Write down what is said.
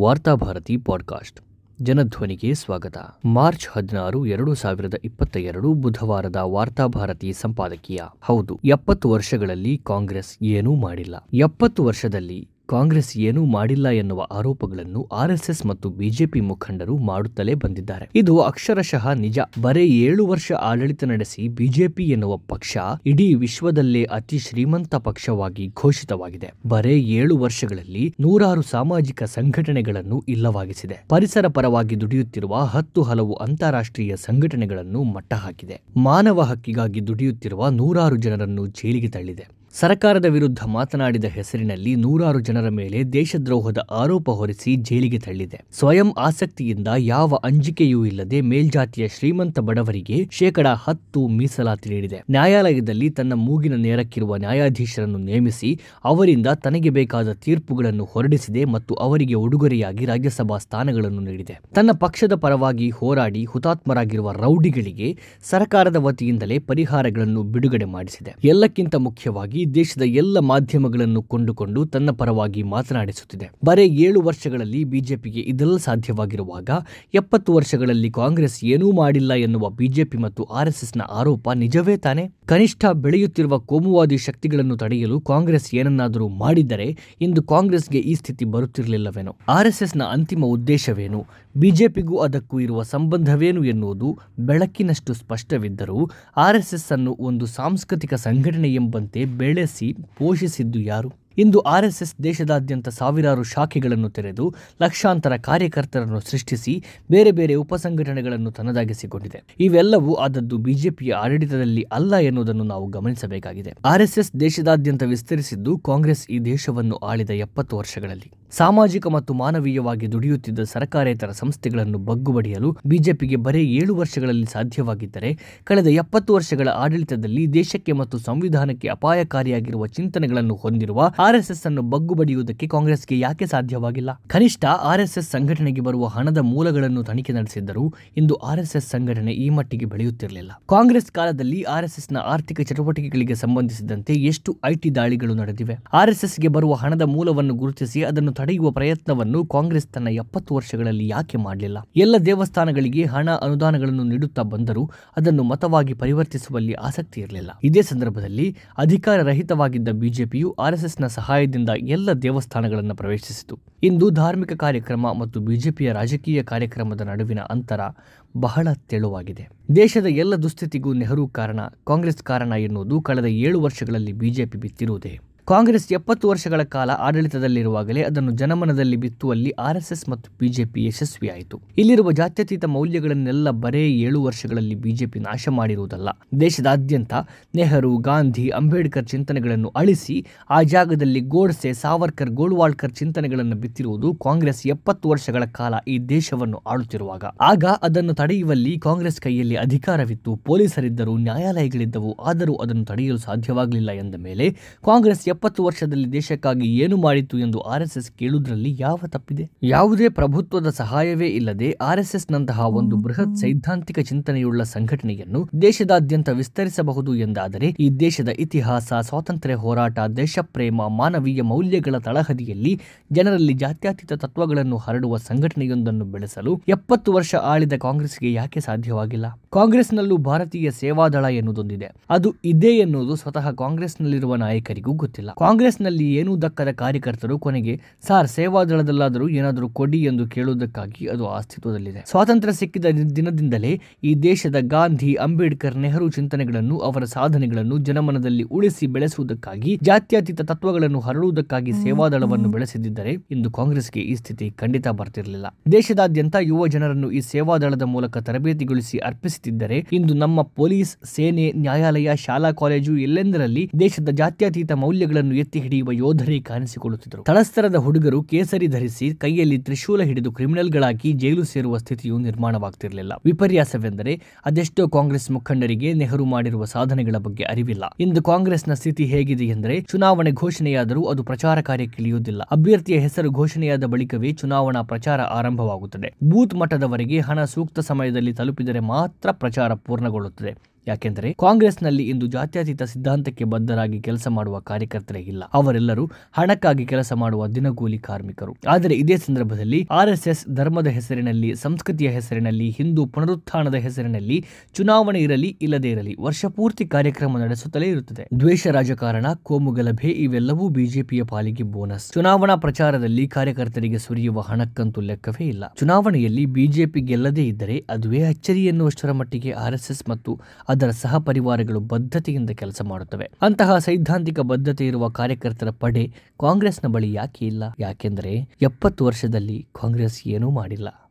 Varthabharati podcast. ಜನಧ್ವನಿಗೆ ಸ್ವಾಗತ. March ಹದಿನಾರು, ಎರಡು ಸಾವಿರದ ಇಪ್ಪತ್ತ ಎರಡು ಬುಧವಾರದ ವಾರ್ತಾಭಾರತಿ ಸಂಪಾದಕೀಯ. ಹೌದು, ಎಪ್ಪತ್ತು ವರ್ಷಗಳಲ್ಲಿ ಕಾಂಗ್ರೆಸ್ ಏನೂ ಮಾಡಿಲ್ಲ. ಎಪ್ಪತ್ತು ವರ್ಷದಲ್ಲಿ ಕಾಂಗ್ರೆಸ್ ಏನೂ ಮಾಡಿಲ್ಲ ಎನ್ನುವ ಆರೋಪಗಳನ್ನು ಆರ್ಎಸ್ಎಸ್ ಮತ್ತು ಬಿಜೆಪಿ ಮುಖಂಡರು ಮಾಡುತ್ತಲೇ ಬಂದಿದ್ದಾರೆ. ಇದು ಅಕ್ಷರಶಃ ನಿಜ. ಬರೇ ಏಳು ವರ್ಷ ಆಡಳಿತ ನಡೆಸಿ ಬಿಜೆಪಿ ಎನ್ನುವ ಪಕ್ಷ ಇಡೀ ವಿಶ್ವದಲ್ಲೇ ಅತಿ ಶ್ರೀಮಂತ ಪಕ್ಷವಾಗಿ ಘೋಷಿತವಾಗಿದೆ. ಬರೇ ಏಳು ವರ್ಷಗಳಲ್ಲಿ ನೂರಾರು ಸಾಮಾಜಿಕ ಸಂಘಟನೆಗಳನ್ನು ಇಲ್ಲವಾಗಿಸಿದೆ. ಪರಿಸರ ಪರವಾಗಿ ದುಡಿಯುತ್ತಿರುವ ಹತ್ತು ಹಲವು ಅಂತಾರಾಷ್ಟ್ರೀಯ ಸಂಘಟನೆಗಳನ್ನು ಮಟ್ಟ ಹಾಕಿದೆ ಮಾನವ ಹಕ್ಕಿಗಾಗಿ ದುಡಿಯುತ್ತಿರುವ ನೂರಾರು ಜನರನ್ನು ಜೈಲಿಗೆ ತಳ್ಳಿದೆ. ಸರ್ಕಾರದ ವಿರುದ್ಧ ಮಾತನಾಡಿದ ಹೆಸರಿನಲ್ಲಿ ನೂರಾರು ಜನರ ಮೇಲೆ ದೇಶದ್ರೋಹದ ಆರೋಪ ಹೊರಿಸಿ ಜೈಲಿಗೆ ತಳ್ಳಿದೆ. ಸ್ವಯಂ ಆಸಕ್ತಿಯಿಂದ ಯಾವ ಅಂಜಿಕೆಯೂ ಇಲ್ಲದೆ ಮೇಲ್ಜಾತಿಯ ಶ್ರೀಮಂತ ಬಡವರಿಗೆ ಶೇಕಡಾ ಹತ್ತು ಮೀಸಲಾತಿ ನೀಡಿದೆ. ನ್ಯಾಯಾಲಯದಲ್ಲಿ ತನ್ನ ಮೂಗಿನ ನೇರಕ್ಕಿರುವ ನ್ಯಾಯಾಧೀಶರನ್ನು ನೇಮಿಸಿ ಅವರಿಂದ ತನಗೆ ಬೇಕಾದ ತೀರ್ಪುಗಳನ್ನು ಹೊರಡಿಸಿದೆ ಮತ್ತು ಅವರಿಗೆ ಉಡುಗೊರೆಯಾಗಿ ರಾಜ್ಯಸಭಾ ಸ್ಥಾನಗಳನ್ನು ನೀಡಿದೆ. ತನ್ನ ಪಕ್ಷದ ಪರವಾಗಿ ಹೋರಾಡಿ ಹುತಾತ್ಮರಾಗಿರುವ ರೌಡಿಗಳಿಗೆ ಸರ್ಕಾರದ ವತಿಯಿಂದಲೇ ಪರಿಹಾರಗಳನ್ನು ಬಿಡುಗಡೆ ಮಾಡಿಸಿದೆ. ಎಲ್ಲಕ್ಕಿಂತ ಮುಖ್ಯವಾಗಿ ದೇಶದ ಎಲ್ಲ ಮಾಧ್ಯಮಗಳನ್ನು ಕೊಂಡುಕೊಂಡು ತನ್ನ ಪರವಾಗಿ ಮಾತನಾಡಿಸುತ್ತಿದೆ. ಬರೇ ಏಳು ವರ್ಷಗಳಲ್ಲಿ ಬಿಜೆಪಿಗೆ ಇದೆಲ್ಲ ಸಾಧ್ಯವಾಗಿರುವಾಗ ಎಪ್ಪತ್ತು ವರ್ಷಗಳಲ್ಲಿ ಕಾಂಗ್ರೆಸ್ ಏನೂ ಮಾಡಿಲ್ಲ ಎನ್ನುವ ಬಿಜೆಪಿ ಮತ್ತು ಆರ್ಎಸ್ಎಸ್ನ ಆರೋಪ ನಿಜವೇ ತಾನೆ? ಕನಿಷ್ಠ ಬೆಳೆಯುತ್ತಿರುವ ಕೋಮುವಾದಿ ಶಕ್ತಿಗಳನ್ನು ತಡೆಯಲು ಕಾಂಗ್ರೆಸ್ ಏನನ್ನಾದರೂ ಮಾಡಿದ್ದರೆ ಇಂದು ಕಾಂಗ್ರೆಸ್ಗೆ ಈ ಸ್ಥಿತಿ ಬರುತ್ತಿರಲಿಲ್ಲವೇನೋ? ಆರ್ಎಸ್ಎಸ್ನ ಅಂತಿಮ ಉದ್ದೇಶವೇನು? ಬಿಜೆಪಿಗೂ ಅದಕ್ಕೂ ಇರುವ ಸಂಬಂಧವೇನು ಎನ್ನುವುದು ಬೆಳಕಿನಷ್ಟು ಸ್ಪಷ್ಟವಿದ್ದರೂ ಆರ್ಎಸ್ಎಸ್ ಅನ್ನು ಒಂದು ಸಾಂಸ್ಕೃತಿಕ ಸಂಘಟನೆ ಎಂಬಂತೆ ಬೆಳೆಸಿ ಪೋಷಿಸಿದ್ದು ಯಾರು? ಇಂದು ಆರ್ಎಸ್ಎಸ್ ದೇಶದಾದ್ಯಂತ ಸಾವಿರಾರು ಶಾಖೆಗಳನ್ನು ತೆರೆದು ಲಕ್ಷಾಂತರ ಕಾರ್ಯಕರ್ತರನ್ನು ಸೃಷ್ಟಿಸಿ ಬೇರೆ ಬೇರೆ ಉಪಸಂಘಟನೆಗಳನ್ನು ತನ್ನದಾಗಿಸಿಕೊಂಡಿದೆ. ಇವೆಲ್ಲವೂ ಆದದ್ದು ಬಿಜೆಪಿಯ ಆಡಳಿತದಲ್ಲಿ ಅಲ್ಲ ಎನ್ನುವುದನ್ನು ನಾವು ಗಮನಿಸಬೇಕಾಗಿದೆ. ಆರ್ಎಸ್ಎಸ್ ದೇಶದಾದ್ಯಂತ ವಿಸ್ತರಿಸಿದ್ದು ಕಾಂಗ್ರೆಸ್ ಈ ದೇಶವನ್ನು ಆಳಿದ ಎಪ್ಪತ್ತು ವರ್ಷಗಳಲ್ಲಿ. ಸಾಮಾಜಿಕ ಮತ್ತು ಮಾನವೀಯವಾಗಿ ದುಡಿಯುತ್ತಿದ್ದ ಸರ್ಕಾರೇತರ ಸಂಸ್ಥೆಗಳನ್ನು ಬಗ್ಗುಬಡಿಯಲು ಬಿಜೆಪಿಗೆ ಬರೇ ಏಳು ವರ್ಷಗಳಲ್ಲಿ ಸಾಧ್ಯವಾಗಿದ್ದರೆ ಕಳೆದ ಎಪ್ಪತ್ತು ವರ್ಷಗಳ ಆಡಳಿತದಲ್ಲಿ ದೇಶಕ್ಕೆ ಮತ್ತು ಸಂವಿಧಾನಕ್ಕೆ ಅಪಾಯಕಾರಿಯಾಗಿರುವ ಚಿಂತನೆಗಳನ್ನು ಹೊಂದಿರುವ ಆರ್ಎಸ್ಎಸ್ ಅನ್ನು ಬಗ್ಗುಬಡಿಯುವುದಕ್ಕೆ ಕಾಂಗ್ರೆಸ್ಗೆ ಯಾಕೆ ಸಾಧ್ಯವಾಗಿಲ್ಲ? ಕನಿಷ್ಠ ಆರ್ಎಸ್ಎಸ್ ಸಂಘಟನೆಗೆ ಬರುವ ಹಣದ ಮೂಲಗಳನ್ನು ತನಿಖೆ ನಡೆಸಿದ್ದರೂ ಇಂದು ಆರ್ಎಸ್ಎಸ್ ಸಂಘಟನೆ ಈ ಮಟ್ಟಿಗೆ ಬೆಳೆಯುತ್ತಿರಲಿಲ್ಲ. ಕಾಂಗ್ರೆಸ್ ಕಾಲದಲ್ಲಿ ಆರ್ಎಸ್ಎಸ್ನ ಆರ್ಥಿಕ ಚಟುವಟಿಕೆಗಳಿಗೆ ಸಂಬಂಧಿಸಿದಂತೆ ಎಷ್ಟು ಐಟಿ ದಾಳಿಗಳು ನಡೆದಿವೆ? ಆರ್ಎಸ್ಎಸ್ಗೆ ಬರುವ ಹಣದ ಮೂಲವನ್ನು ಗುರುತಿಸಿ ಅದನ್ನು ತಡೆಯುವ ಪ್ರಯತ್ನವನ್ನು ಕಾಂಗ್ರೆಸ್ ತನ್ನ ಎಪ್ಪತ್ತು ವರ್ಷಗಳಲ್ಲಿ ಯಾಕೆ ಮಾಡಲಿಲ್ಲ? ಎಲ್ಲ ದೇವಸ್ಥಾನಗಳಿಗೆ ಹಣ, ಅನುದಾನಗಳನ್ನು ನೀಡುತ್ತಾ ಬಂದರೂ ಅದನ್ನು ಮತವಾಗಿ ಪರಿವರ್ತಿಸುವಲ್ಲಿ ಆಸಕ್ತಿ ಇರಲಿಲ್ಲ. ಇದೇ ಸಂದರ್ಭದಲ್ಲಿ ಅಧಿಕಾರ ರಹಿತವಾಗಿದ್ದ ಬಿಜೆಪಿಯು ಆರ್ಎಸ್ಎಸ್ನ ಸಹಾಯದಿಂದ ಎಲ್ಲ ದೇವಸ್ಥಾನಗಳನ್ನು ಪ್ರವೇಶಿಸಿತು. ಇಂದು ಧಾರ್ಮಿಕ ಕಾರ್ಯಕ್ರಮ ಮತ್ತು ಬಿಜೆಪಿಯ ರಾಜಕೀಯ ಕಾರ್ಯಕ್ರಮದ ನಡುವಿನ ಅಂತರ ಬಹಳ ತೆಳುವಾಗಿದೆ. ದೇಶದ ಎಲ್ಲ ದುಸ್ಥಿತಿಗೂ ನೆಹರು ಕಾರಣ, ಕಾಂಗ್ರೆಸ್ ಕಾರಣ ಎನ್ನುವುದು ಕಳೆದ ಏಳು ವರ್ಷಗಳಲ್ಲಿ ಬಿಜೆಪಿ ಬಿತ್ತಿರುವುದೇ. ಕಾಂಗ್ರೆಸ್ ಎಪ್ಪತ್ತು ವರ್ಷಗಳ ಕಾಲ ಆಡಳಿತದಲ್ಲಿರುವಾಗಲೇ ಅದನ್ನು ಜನಮನದಲ್ಲಿ ಬಿತ್ತುವಲ್ಲಿ ಆರ್ಎಸ್ಎಸ್ ಮತ್ತು ಬಿಜೆಪಿ ಯಶಸ್ವಿಯಾಯಿತು. ಇಲ್ಲಿರುವ ಜಾತ್ಯತೀತ ಮೌಲ್ಯಗಳನ್ನೆಲ್ಲ ಬರೇ ಏಳು ವರ್ಷಗಳಲ್ಲಿ ಬಿಜೆಪಿ ನಾಶ ಮಾಡಿರುವುದಲ್ಲ. ದೇಶದಾದ್ಯಂತ ನೆಹರು, ಗಾಂಧಿ, ಅಂಬೇಡ್ಕರ್ ಚಿಂತನೆಗಳನ್ನು ಅಳಿಸಿ, ಆ ಜಾಗದಲ್ಲಿ ಗೋಡ್ಸೆ, ಸಾವರ್ಕರ್, ಗೋಳ್ವಾಳ್ಕರ್ ಚಿಂತನೆಗಳನ್ನು ಬಿತ್ತಿರುವುದು ಕಾಂಗ್ರೆಸ್ ಎಪ್ಪತ್ತು ವರ್ಷಗಳ ಕಾಲ ಈ ದೇಶವನ್ನು ಆಳುತ್ತಿರುವಾಗ. ಆಗ ಅದನ್ನು ತಡೆಯುವಲ್ಲಿ ಕಾಂಗ್ರೆಸ್ ಕೈಯಲ್ಲಿ ಅಧಿಕಾರವಿತ್ತು. ಪೊಲೀಸರಿದ್ದರು ನ್ಯಾಯಾಲಯಗಳಿದ್ದವು. ಆದರೂ ಅದನ್ನು ತಡೆಯಲು ಸಾಧ್ಯವಾಗಲಿಲ್ಲ ಎಂದ ಮೇಲೆ ಕಾಂಗ್ರೆಸ್ ಎಪ್ಪತ್ತು ವರ್ಷದಲ್ಲಿ ದೇಶಕ್ಕಾಗಿ ಏನು ಮಾಡಿತು ಎಂದು ಆರ್ಎಸ್ಎಸ್ ಕೇಳುವುದರಲ್ಲಿ ಯಾವ ತಪ್ಪಿದೆ? ಯಾವುದೇ ಪ್ರಭುತ್ವದ ಸಹಾಯವೇ ಇಲ್ಲದೆ ಆರ್ಎಸ್ಎಸ್ ನಂತಹ ಒಂದು ಬೃಹತ್ ಸೈದ್ಧಾಂತಿಕ ಚಿಂತನೆಯುಳ್ಳ ಸಂಘಟನೆಯನ್ನು ದೇಶದಾದ್ಯಂತ ವಿಸ್ತರಿಸಬಹುದು ಎಂದಾದರೆ, ಈ ದೇಶದ ಇತಿಹಾಸ, ಸ್ವಾತಂತ್ರ್ಯ ಹೋರಾಟ, ದೇಶಪ್ರೇಮ, ಮಾನವೀಯ ಮೌಲ್ಯಗಳ ತಳಹದಿಯಲ್ಲಿ ಜನರಲ್ಲಿ ಜಾತ್ಯತೀತ ತತ್ವಗಳನ್ನು ಹರಡುವ ಸಂಘಟನೆಯೊಂದನ್ನು ಬೆಳೆಸಲು ಎಪ್ಪತ್ತು ವರ್ಷ ಆಳಿದ ಕಾಂಗ್ರೆಸ್ಗೆ ಯಾಕೆ ಸಾಧ್ಯವಾಗಿಲ್ಲ? ಕಾಂಗ್ರೆಸ್ನಲ್ಲೂ ಭಾರತೀಯ ಸೇವಾದಳ ಎನ್ನುವುದೊಂದಿದೆ. ಅದು ಇದೆ ಎನ್ನುವುದು ಸ್ವತಃ ಕಾಂಗ್ರೆಸ್ನಲ್ಲಿರುವ ನಾಯಕರಿಗೂ ಗೊತ್ತಿಲ್ಲ. ಕಾಂಗ್ರೆಸ್ನಲ್ಲಿ ಏನೂ ದಕ್ಕದ ಕಾರ್ಯಕರ್ತರು ಕೊನೆಗೆ, ಸಾರ್, ಸೇವಾದಳದಲ್ಲಾದರೂ ಏನಾದರೂ ಕೊಡಿ ಎಂದು ಕೇಳುವುದಕ್ಕಾಗಿ ಅದು ಅಸ್ತಿತ್ವದಲ್ಲಿದೆ. ಸ್ವಾತಂತ್ರ್ಯ ಸಿಕ್ಕಿದ ದಿನದಿಂದಲೇ ಈ ದೇಶದ ಗಾಂಧಿ, ಅಂಬೇಡ್ಕರ್, ನೆಹರು ಚಿಂತನೆಗಳನ್ನು ಅವರ ಸಾಧನೆಗಳನ್ನು ಜನಮನದಲ್ಲಿ ಉಳಿಸಿ ಬೆಳೆಸುವುದಕ್ಕಾಗಿ, ಜಾತ್ಯತೀತ ತತ್ವಗಳನ್ನು ಹರಡುವುದಕ್ಕಾಗಿ ಸೇವಾದಳವನ್ನು ಬೆಳೆಸಿದ್ದರೆ ಇಂದು ಕಾಂಗ್ರೆಸ್ಗೆ ಈ ಸ್ಥಿತಿ ಖಂಡಿತ ಬರ್ತಿರಲಿಲ್ಲ. ದೇಶದಾದ್ಯಂತ ಯುವ ಜನರನ್ನು ಈ ಸೇವಾದಳದ ಮೂಲಕ ತರಬೇತಿಗೊಳಿಸಿ ಅರ್ಪಿಸುತ್ತಿದ್ದರೆ ಇಂದು ನಮ್ಮ ಪೊಲೀಸ್, ಸೇನೆ, ನ್ಯಾಯಾಲಯ, ಶಾಲಾ, ಕಾಲೇಜು ಎಲ್ಲೆಂದರಲ್ಲಿ ದೇಶದ ಜಾತ್ಯತೀತ ಮೌಲ್ಯಗಳನ್ನು ಎತ್ತಿ ಹಿಡಿಯುವ ಯೋಧರೇ ಕಾಣಿಸಿಕೊಳ್ಳುತ್ತಿದ್ದರು. ತಳಸ್ತರದ ಹುಡುಗರು ಕೇಸರಿ ಧರಿಸಿ ಕೈಯಲ್ಲಿ ತ್ರಿಶೂಲ ಹಿಡಿದು ಕ್ರಿಮಿನಲ್ಗಳಾಗಿ ಜೈಲು ಸೇರುವ ಸ್ಥಿತಿಯು ನಿರ್ಮಾಣವಾಗ್ತಿರಲಿಲ್ಲ. ವಿಪರ್ಯಾಸವೆಂದರೆ ಅದೆಷ್ಟೋ ಕಾಂಗ್ರೆಸ್ ಮುಖಂಡರಿಗೆ ನೆಹರು ಮಾಡಿರುವ ಸಾಧನೆಗಳ ಬಗ್ಗೆ ಅರಿವಿಲ್ಲ. ಇಂದು ಕಾಂಗ್ರೆಸ್ನ ಸ್ಥಿತಿ ಹೇಗಿದೆ ಎಂದರೆ ಚುನಾವಣೆ ಘೋಷಣೆಯಾದರೂ ಅದು ಪ್ರಚಾರ ಕಾರ್ಯಕ್ಕಿಳಿಯುವುದಿಲ್ಲ. ಅಭ್ಯರ್ಥಿಯ ಹೆಸರು ಘೋಷಣೆಯಾದ ಬಳಿಕವೇ ಚುನಾವಣಾ ಪ್ರಚಾರ ಆರಂಭವಾಗುತ್ತದೆ. ಬೂತ್ ಮಟ್ಟದವರೆಗೆ ಹಣ ಸೂಕ್ತ ಸಮಯದಲ್ಲಿ ತಲುಪಿದರೆ ಮಾತ್ರ ಪ್ರಚಾರ ಪೂರ್ಣಗೊಳ್ಳುತ್ತದೆ. ಯಾಕೆಂದರೆ ಕಾಂಗ್ರೆಸ್ನಲ್ಲಿ ಇಂದು ಜಾತ್ಯತೀತ ಸಿದ್ಧಾಂತಕ್ಕೆ ಬದ್ಧರಾಗಿ ಕೆಲಸ ಮಾಡುವ ಕಾರ್ಯಕರ್ತರೇ ಇಲ್ಲ. ಅವರೆಲ್ಲರೂ ಹಣಕ್ಕಾಗಿ ಕೆಲಸ ಮಾಡುವ ದಿನಗೂಲಿ ಕಾರ್ಮಿಕರು. ಆದರೆ ಇದೇ ಸಂದರ್ಭದಲ್ಲಿ ಆರ್ಎಸ್ಎಸ್ ಧರ್ಮದ ಹೆಸರಿನಲ್ಲಿ, ಸಂಸ್ಕೃತಿಯ ಹೆಸರಿನಲ್ಲಿ, ಹಿಂದೂ ಪುನರುತ್ಥಾನದ ಹೆಸರಿನಲ್ಲಿ ಚುನಾವಣೆ ಇರಲಿ ಇಲ್ಲದೇ ಇರಲಿ ವರ್ಷಪೂರ್ತಿ ಕಾರ್ಯಕ್ರಮ ನಡೆಸುತ್ತಲೇ ಇರುತ್ತದೆ. ದ್ವೇಷ ರಾಜಕಾರಣ, ಕೋಮು ಗಲಭೆ ಇವೆಲ್ಲವೂ ಬಿಜೆಪಿಯ ಪಾಲಿಗೆ ಬೋನಸ್. ಚುನಾವಣಾ ಪ್ರಚಾರದಲ್ಲಿ ಕಾರ್ಯಕರ್ತರಿಗೆ ಸುರಿಯುವ ಹಣಕ್ಕಂತೂ ಲೆಕ್ಕವೇ ಇಲ್ಲ. ಚುನಾವಣೆಯಲ್ಲಿ ಬಿಜೆಪಿ ಗೆಲ್ಲದೇ ಇದ್ದರೆ ಅದುವೇ ಅಚ್ಚರಿ ಎನ್ನುವಷ್ಟರ ಮಟ್ಟಿಗೆ ಆರ್ಎಸ್ಎಸ್ ಮತ್ತು ಅದರ ಸಹ ಪರಿವಾರಗಳು ಬದ್ಧತೆಯಿಂದ ಕೆಲಸ ಮಾಡುತ್ತವೆ. ಅಂತಹ ಸೈದ್ಧಾಂತಿಕ ಬದ್ಧತೆ ಇರುವ ಕಾರ್ಯಕರ್ತರ ಪಡೆ ಕಾಂಗ್ರೆಸ್ನ ಬಳಿ ಯಾಕೆ ಇಲ್ಲ? ಯಾಕೆಂದರೆ ಎಪ್ಪತ್ತು ವರ್ಷದಲ್ಲಿ ಕಾಂಗ್ರೆಸ್ ಏನೂ ಮಾಡಿಲ್ಲ.